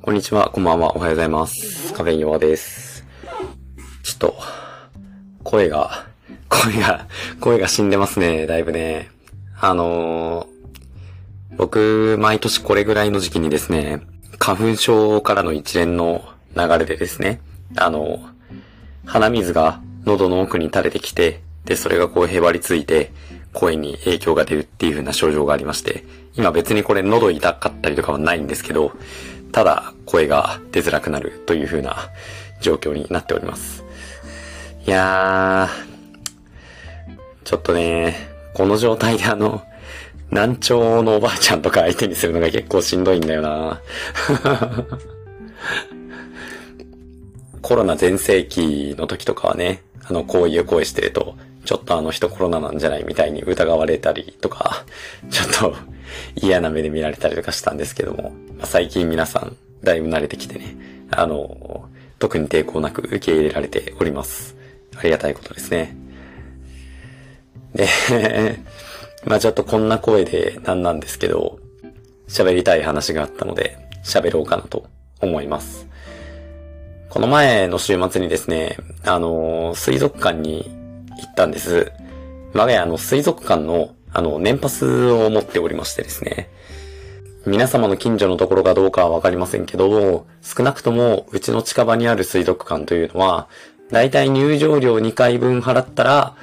こんにちは、こんばんは、おはようございます。カフェインヨアです。ちょっと、声が、声が、声が死んでますね、だいぶね。あのー、僕、毎年これぐらいの時期にですね、花粉症からの一連の流れでですね、あの、鼻水が喉の奥に垂れてきて、で、それがこうへばりついて、声に影響が出るっていう風な症状がありまして、今別にこれ喉痛かったりとかはないんですけど、ただ声が出づらくなるという風な状況になっております。いやー、ちょっとね、この状態であの、難聴のおばあちゃんとか相手にするのが結構しんどいんだよな コロナ全盛期の時とかはね、あの、こういう声してると、ちょっとあの人コロナなんじゃないみたいに疑われたりとか、ちょっと嫌な目で見られたりとかしたんですけども、まあ最近皆さんだいぶ慣れてきてね、あの、特に抵抗なく受け入れられております。ありがたいことですね。で、まあちょっとこんな声でなんなんですけど、喋りたい話があったので、喋ろうかなと思います。この前の週末にですね、あの、水族館に行ったんです。我が家の水族館の、あの、年パスを持っておりましてですね。皆様の近所のところかどうかはわかりませんけど、少なくともうちの近場にある水族館というのは、だいたい入場料2回分払ったら、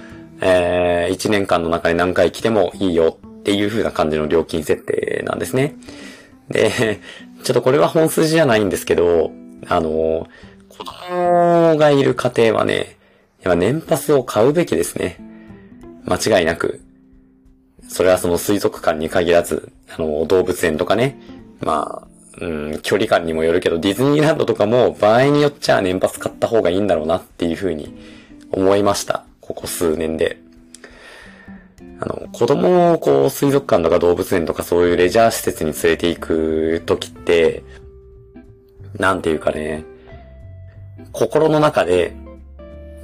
えー、1年間の中で何回来てもいいよっていう風な感じの料金設定なんですね。で、ちょっとこれは本筋じゃないんですけど、あの、子供がいる家庭はね、やっぱ年パスを買うべきですね。間違いなく。それはその水族館に限らず、あの、動物園とかね。まあ、うん、距離感にもよるけど、ディズニーランドとかも場合によっちゃ年パス買った方がいいんだろうなっていうふうに思いました。ここ数年で。あの、子供をこう、水族館とか動物園とかそういうレジャー施設に連れて行くときって、なんていうかね、心の中で、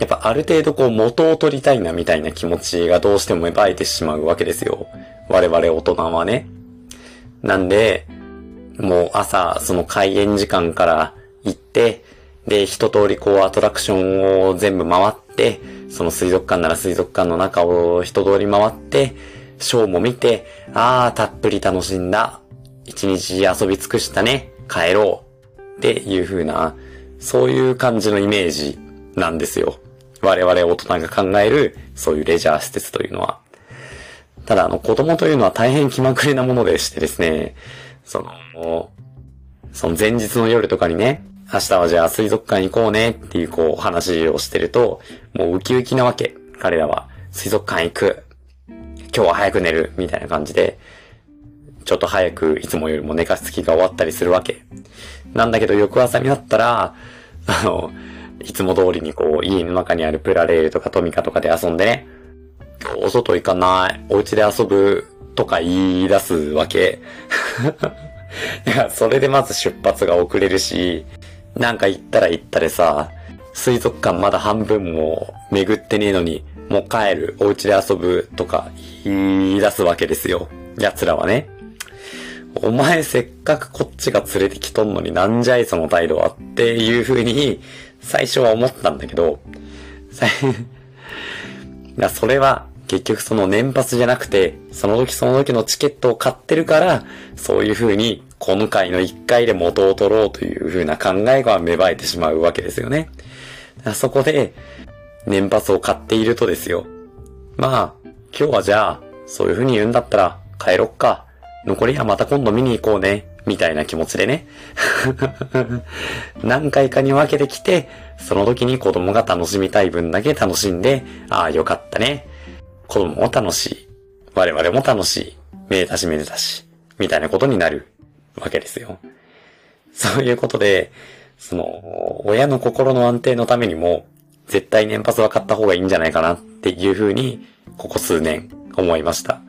やっぱある程度こう元を取りたいなみたいな気持ちがどうしても芽生えてしまうわけですよ。我々大人はね。なんで、もう朝その開園時間から行って、で、一通りこうアトラクションを全部回って、その水族館なら水族館の中を一通り回って、ショーも見て、ああ、たっぷり楽しんだ。一日遊び尽くしたね。帰ろう。っていう風な、そういう感じのイメージなんですよ。我々大人が考える、そういうレジャー施設というのは。ただ、あの、子供というのは大変気まぐれなものでしてですね、その、その前日の夜とかにね、明日はじゃあ水族館行こうねっていうこう話をしてると、もうウキウキなわけ。彼らは、水族館行く。今日は早く寝る。みたいな感じで、ちょっと早くいつもよりも寝かしつきが終わったりするわけ。なんだけど翌朝になったら、あの、いつも通りにこう、家の中にあるプラレールとかトミカとかで遊んでね、お外行かない、お家で遊ぶとか言い出すわけ。いや、それでまず出発が遅れるし、なんか行ったら行ったでさ、水族館まだ半分も巡ってねえのに、もう帰る、お家で遊ぶとか言い出すわけですよ。奴らはね。お前せっかくこっちが連れてきとんのになんじゃいその態度はっていう風に最初は思ったんだけど、それは結局その年パスじゃなくて、その時その時のチケットを買ってるから、そういう風に今回の一回で元を取ろうという風な考えが芽生えてしまうわけですよね。そこで年パスを買っているとですよ。まあ、今日はじゃあ、そういう風に言うんだったら帰ろっか。残りはまた今度見に行こうね。みたいな気持ちでね。何回かに分けてきて、その時に子供が楽しみたい分だけ楽しんで、ああ、よかったね。子供も楽しい。我々も楽しい。めでたしめでたし。みたいなことになるわけですよ。そういうことで、その、親の心の安定のためにも、絶対年パスは買った方がいいんじゃないかなっていうふうに、ここ数年思いました。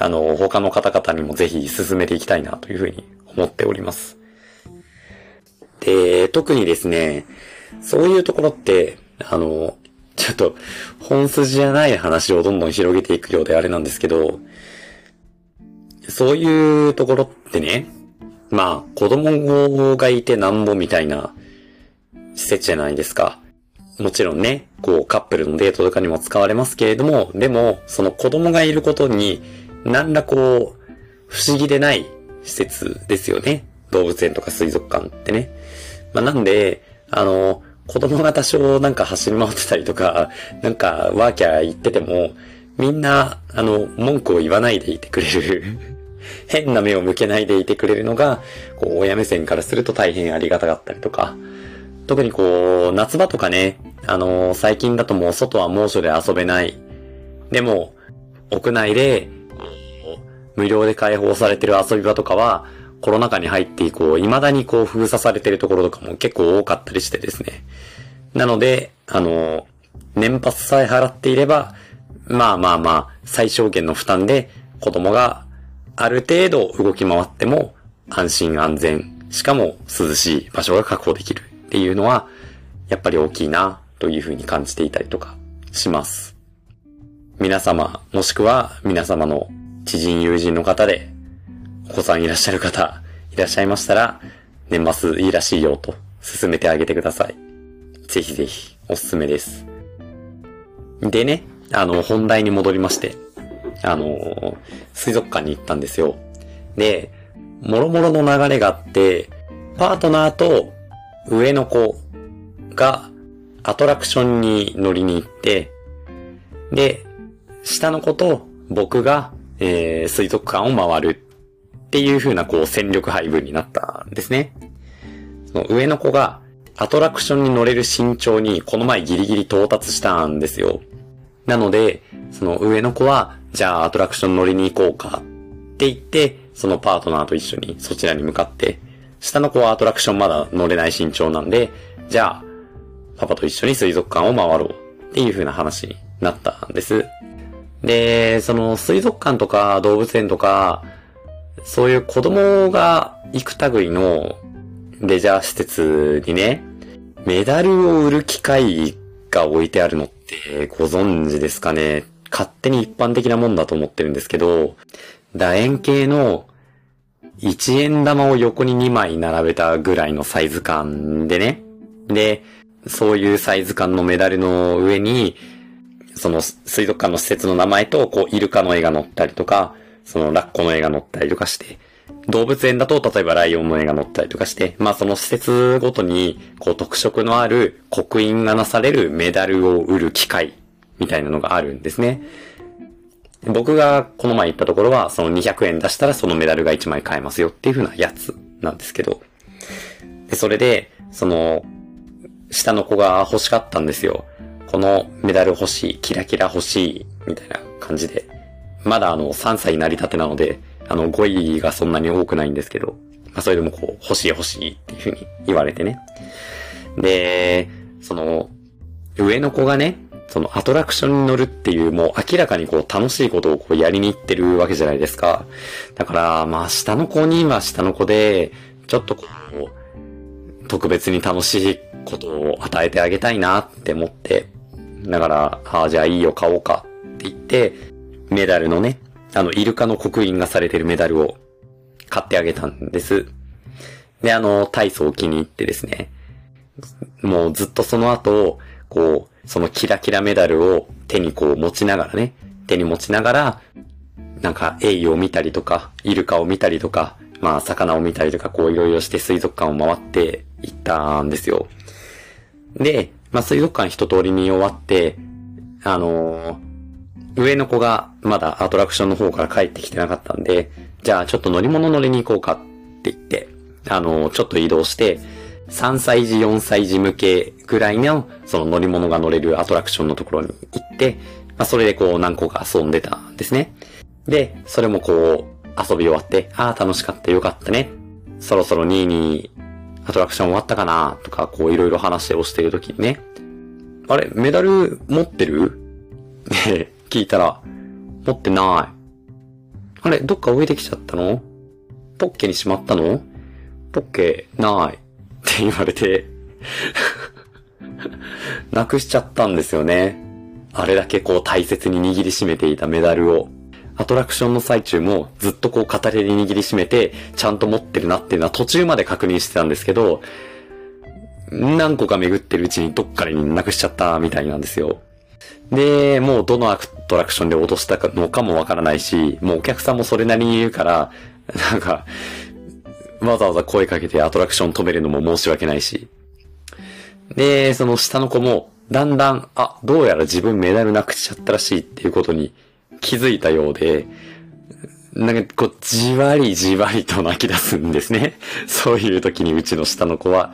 あの、他の方々にもぜひ進めていきたいなというふうに思っております。で、特にですね、そういうところって、あの、ちょっと本筋じゃない話をどんどん広げていくようであれなんですけど、そういうところってね、まあ、子供がいてなんぼみたいな施設じゃないですか。もちろんね、こうカップルのデートとかにも使われますけれども、でも、その子供がいることに、何らこう、不思議でない施設ですよね。動物園とか水族館ってね。まあ、なんで、あの、子供が多少なんか走り回ってたりとか、なんかワーキャー言ってても、みんな、あの、文句を言わないでいてくれる 変な目を向けないでいてくれるのが、こう、親目線からすると大変ありがたかったりとか、特にこう、夏場とかね、あの、最近だともう外は猛暑で遊べない。でも、屋内で、無料で開放されてる遊び場とかは、コロナ禍に入って以降、未だにこう封鎖されてるところとかも結構多かったりしてですね。なので、あの、年パスさえ払っていれば、まあまあまあ、最小限の負担で子供がある程度動き回っても安心安全、しかも涼しい場所が確保できるっていうのは、やっぱり大きいなというふうに感じていたりとかします。皆様、もしくは皆様の知人友人の方でお子さんいらっしゃる方いらっしゃいましたら、年末いいらしいよと進めてあげてください。ぜひぜひおすすめです。でね、あの、本題に戻りまして、あの、水族館に行ったんですよ。で、もろもろの流れがあって、パートナーと上の子がアトラクションに乗りに行って、で、下の子と僕が、えー、水族館を回るっていう風なこう戦力配分になったんですね。その上の子がアトラクションに乗れる身長にこの前ギリギリ到達したんですよ。なので、その上の子はじゃあアトラクション乗りに行こうかって言って、そのパートナーと一緒にそちらに向かって、下の子はアトラクションまだ乗れない身長なんで、じゃあ、パパと一緒に水族館を回ろうっていう風な話になったんです。で、その水族館とか動物園とか、そういう子供が行く類のレジャー施設にね、メダルを売る機械が置いてあるのってご存知ですかね勝手に一般的なもんだと思ってるんですけど、楕円形の1円玉を横に2枚並べたぐらいのサイズ感でね。で、そういうサイズ感のメダルの上に、その水族館の施設の名前と、こう、イルカの絵が載ったりとか、そのラッコの絵が載ったりとかして、動物園だと、例えばライオンの絵が載ったりとかして、まあその施設ごとに、こう特色のある刻印がなされるメダルを売る機械みたいなのがあるんですね。僕がこの前行ったところは、その200円出したらそのメダルが1枚買えますよっていう風なやつなんですけど。で、それで、その、下の子が欲しかったんですよ。このメダル欲しい、キラキラ欲しい、みたいな感じで。まだあの、3歳成り立てなので、あの、語彙がそんなに多くないんですけど、まあそれでもこう、欲しい欲しいっていう風に言われてね。で、その、上の子がね、そのアトラクションに乗るっていうもう明らかにこう楽しいことをこうやりに行ってるわけじゃないですか。だから、まあ下の子には下の子で、ちょっとこう、特別に楽しいことを与えてあげたいなって思って、だから、ああ、じゃあいいよ、買おうかって言って、メダルのね、あの、イルカの刻印がされてるメダルを買ってあげたんです。で、あの、体操を気に入ってですね、もうずっとその後、こう、そのキラキラメダルを手にこう持ちながらね、手に持ちながら、なんかエイを見たりとか、イルカを見たりとか、まあ魚を見たりとかこういろいろして水族館を回って行ったんですよ。で、まあ水族館一通りに終わって、あのー、上の子がまだアトラクションの方から帰ってきてなかったんで、じゃあちょっと乗り物乗りに行こうかって言って、あのー、ちょっと移動して、3歳児、4歳児向けぐらいの、その乗り物が乗れるアトラクションのところに行って、まあ、それでこう何個か遊んでたんですね。で、それもこう、遊び終わって、ああ、楽しかった、よかったね。そろそろ2にアトラクション終わったかなとか、こういろいろ話をしてるときにね、あれ、メダル持ってる？って聞いたら、持ってない。あれ、どっか置いてきちゃったの？ポッケにしまったの？ポッケ、ない。って言われて なくしちゃったんですよね。あれだけこう大切に握りしめていたメダルを。アトラクションの最中もずっとこう片手に握りしめて、ちゃんと持ってるなっていうのは途中まで確認してたんですけど、何個か巡ってるうちにどっかになくしちゃったみたいなんですよ。で、もうどのアトラクションで落としたのかもわからないし、もうお客さんもそれなりに言うから、なんか、わざわざ声かけてアトラクション止めるのも申し訳ないし。で、その下の子も、だんだん、あ、どうやら自分メダルなくしちゃったらしいっていうことに気づいたようで、なんかこう、じわりじわりと泣き出すんですね。そういう時にうちの下の子は。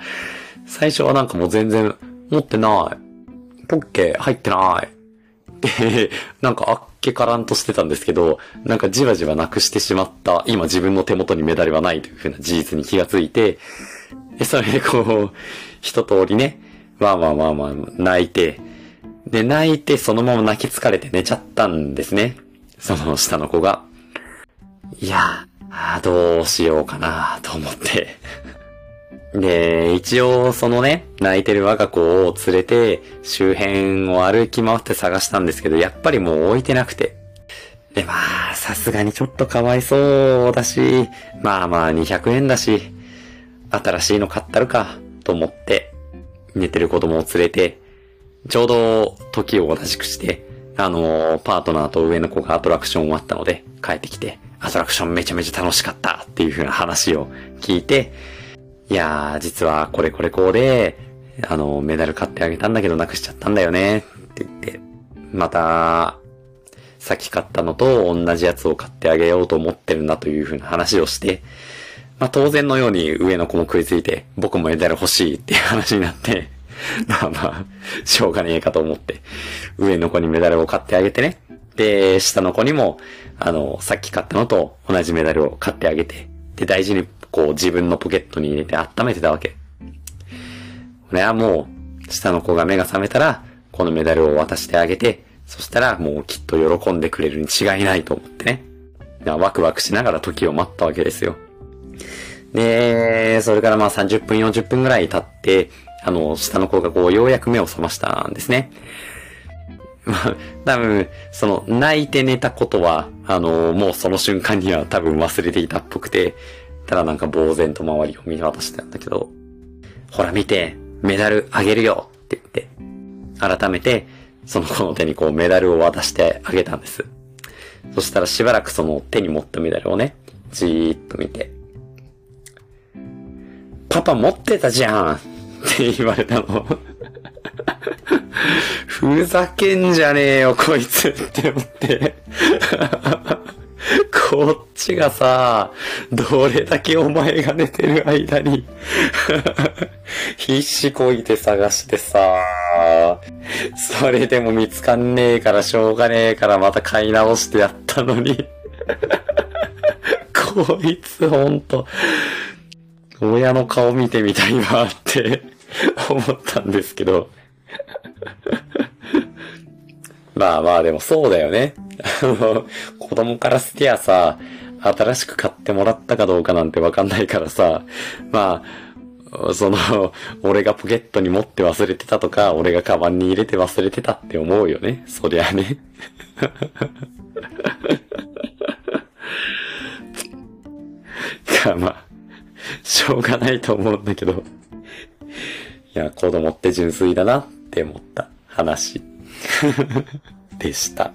最初はなんかもう全然持ってない。ポッケ入ってない。で、なんかあっけからんとしてたんですけど、なんかじわじわなくしてしまった、今自分の手元にメダルはないというふうな事実に気がついて、で、それでこう、一通りね、まあまあまあまあ、泣いて、で、泣いてそのまま泣き疲れて寝ちゃったんですね。その下の子が。いや、どうしようかなと思ってで、一応そのね、泣いてる我が子を連れて周辺を歩き回って探したんですけど、やっぱりもう置いてなくて。で、まあ、さすがにちょっとかわいそうだし、まあまあ200円だし、新しいの買ったるか、と思って、寝てる子供を連れて、ちょうど時を同じくして、あのー、パートナーと上の子がアトラクション終わったので、帰ってきて、アトラクションめちゃめちゃ楽しかったっていう風な話を聞いて、いやー、実はこれこれこうで、あの、メダル買ってあげたんだけどなくしちゃったんだよね、って言って、また、さっき買ったのと同じやつを買ってあげようと思ってるんだというふうな話をして、まあ当然のように上の子も食いついて、僕もメダル欲しいっていう話になって、まあまあ、しょうがねえかと思って、上の子にメダルを買ってあげてね。で、下の子にも、あの、さっき買ったのと同じメダルを買ってあげて、で、大事にこう自分のポケットに入れて温めてたわけ。俺はもう、下の子が目が覚めたら、このメダルを渡してあげて、そしたらもうきっと喜んでくれるに違いないと思ってね。ワクワクしながら時を待ったわけですよ。で、それからまあ30分40分ぐらい経って、あの、下の子がこうようやく目を覚ましたんですね。まあ、多分、その、泣いて寝たことは、あの、もうその瞬間には多分忘れていたっぽくて、ただなんか呆然と周りを見渡してたんだけど、ほら見て、メダルあげるよって言って、改めて、その子の手にこうメダルを渡してあげたんです。そしたらしばらくその手に持ったメダルをね、じーっと見て、パパ持ってたじゃんって言われたの。ふざけんじゃねえよ、こいつって思ってこっちがさ、どれだけお前が寝てる間に必死こいて探してさ、それでも見つかんねえからしょうがねえからまた買い直してやったのにこいつほんと、親の顔見てみたいなって 思ったんですけど まあまあでもそうだよね。あの、子供からすきゃさ、新しく買ってもらったかどうかなんてわかんないからさ、まあ、その、俺がポケットに持って忘れてたとか、俺がカバンに入れて忘れてたって思うよね。そりゃね。か、まあ、しょうがないと思うんだけど。いや、子供って純粋だなって思った話 でした。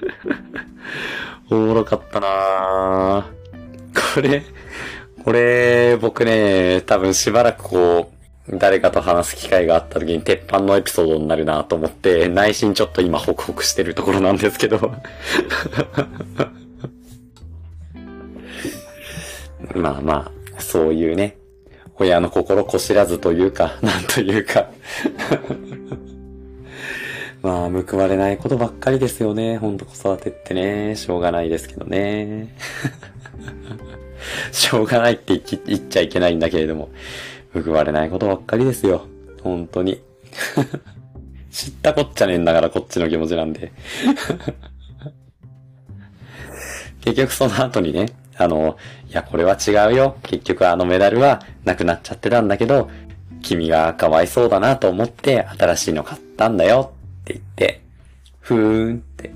おもろかったなこれ、これ、僕ね、多分しばらくこう、誰かと話す機会があった時に鉄板のエピソードになるなと思って、内心ちょっと今ホクホクしてるところなんですけど。まあまあ、そういうね、親の心こしらずというか、なんというか まあ、報われないことばっかりですよね。ほんと子育てってね。しょうがないですけどね。しょうがないって言っちゃいけないんだけれども。報われないことばっかりですよ。本当に。知ったこっちゃねえんだからこっちの気持ちなんで。結局その後にね、あの、いや、これは違うよ。結局あのメダルはなくなっちゃってたんだけど、君がかわいそうだなと思って新しいの買ったんだよって言って、ふーんって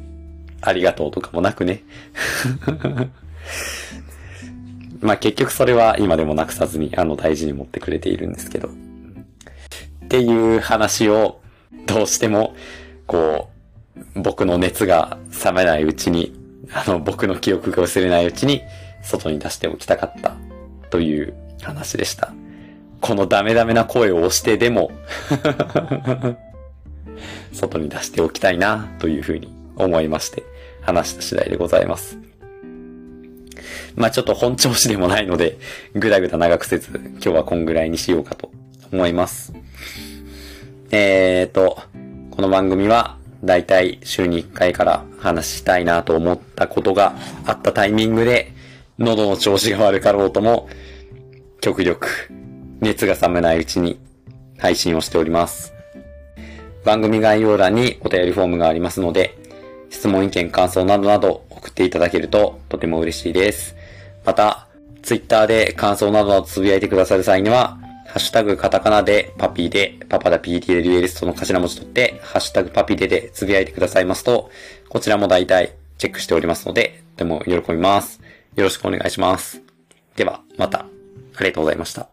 ありがとうとかもなくね。まあ結局それは今でもなくさずに、あの大事に持ってくれているんですけど。っていう話をどうしても、こう、僕の熱が冷めないうちに、あの僕の記憶が薄れないうちに外に出しておきたかったという話でした。このダメダメな声を押してでも 外に出しておきたいなというふうに思いまして話した次第でございます。まあちょっと本調子でもないので、ぐだぐだ長くせず、今日はこんぐらいにしようかと思います。えーと、この番組は、だいたい週に1回から話したいなと思ったことがあったタイミングで、喉の調子が悪かろうとも、極力、熱が冷めないうちに配信をしております。番組概要欄にお便りフォームがありますので、質問意見感想などなど送っていただけるととても嬉しいです。また、ツイッターで感想などをつぶやいてくださる際には、ハッシュタグカタカナでパピーで、パパダ PT でリュエリストの頭文字取って、ハッシュタグパピデでつぶやいてくださいますと、こちらも大体チェックしておりますので、とても喜びます。よろしくお願いします。では、また、ありがとうございました。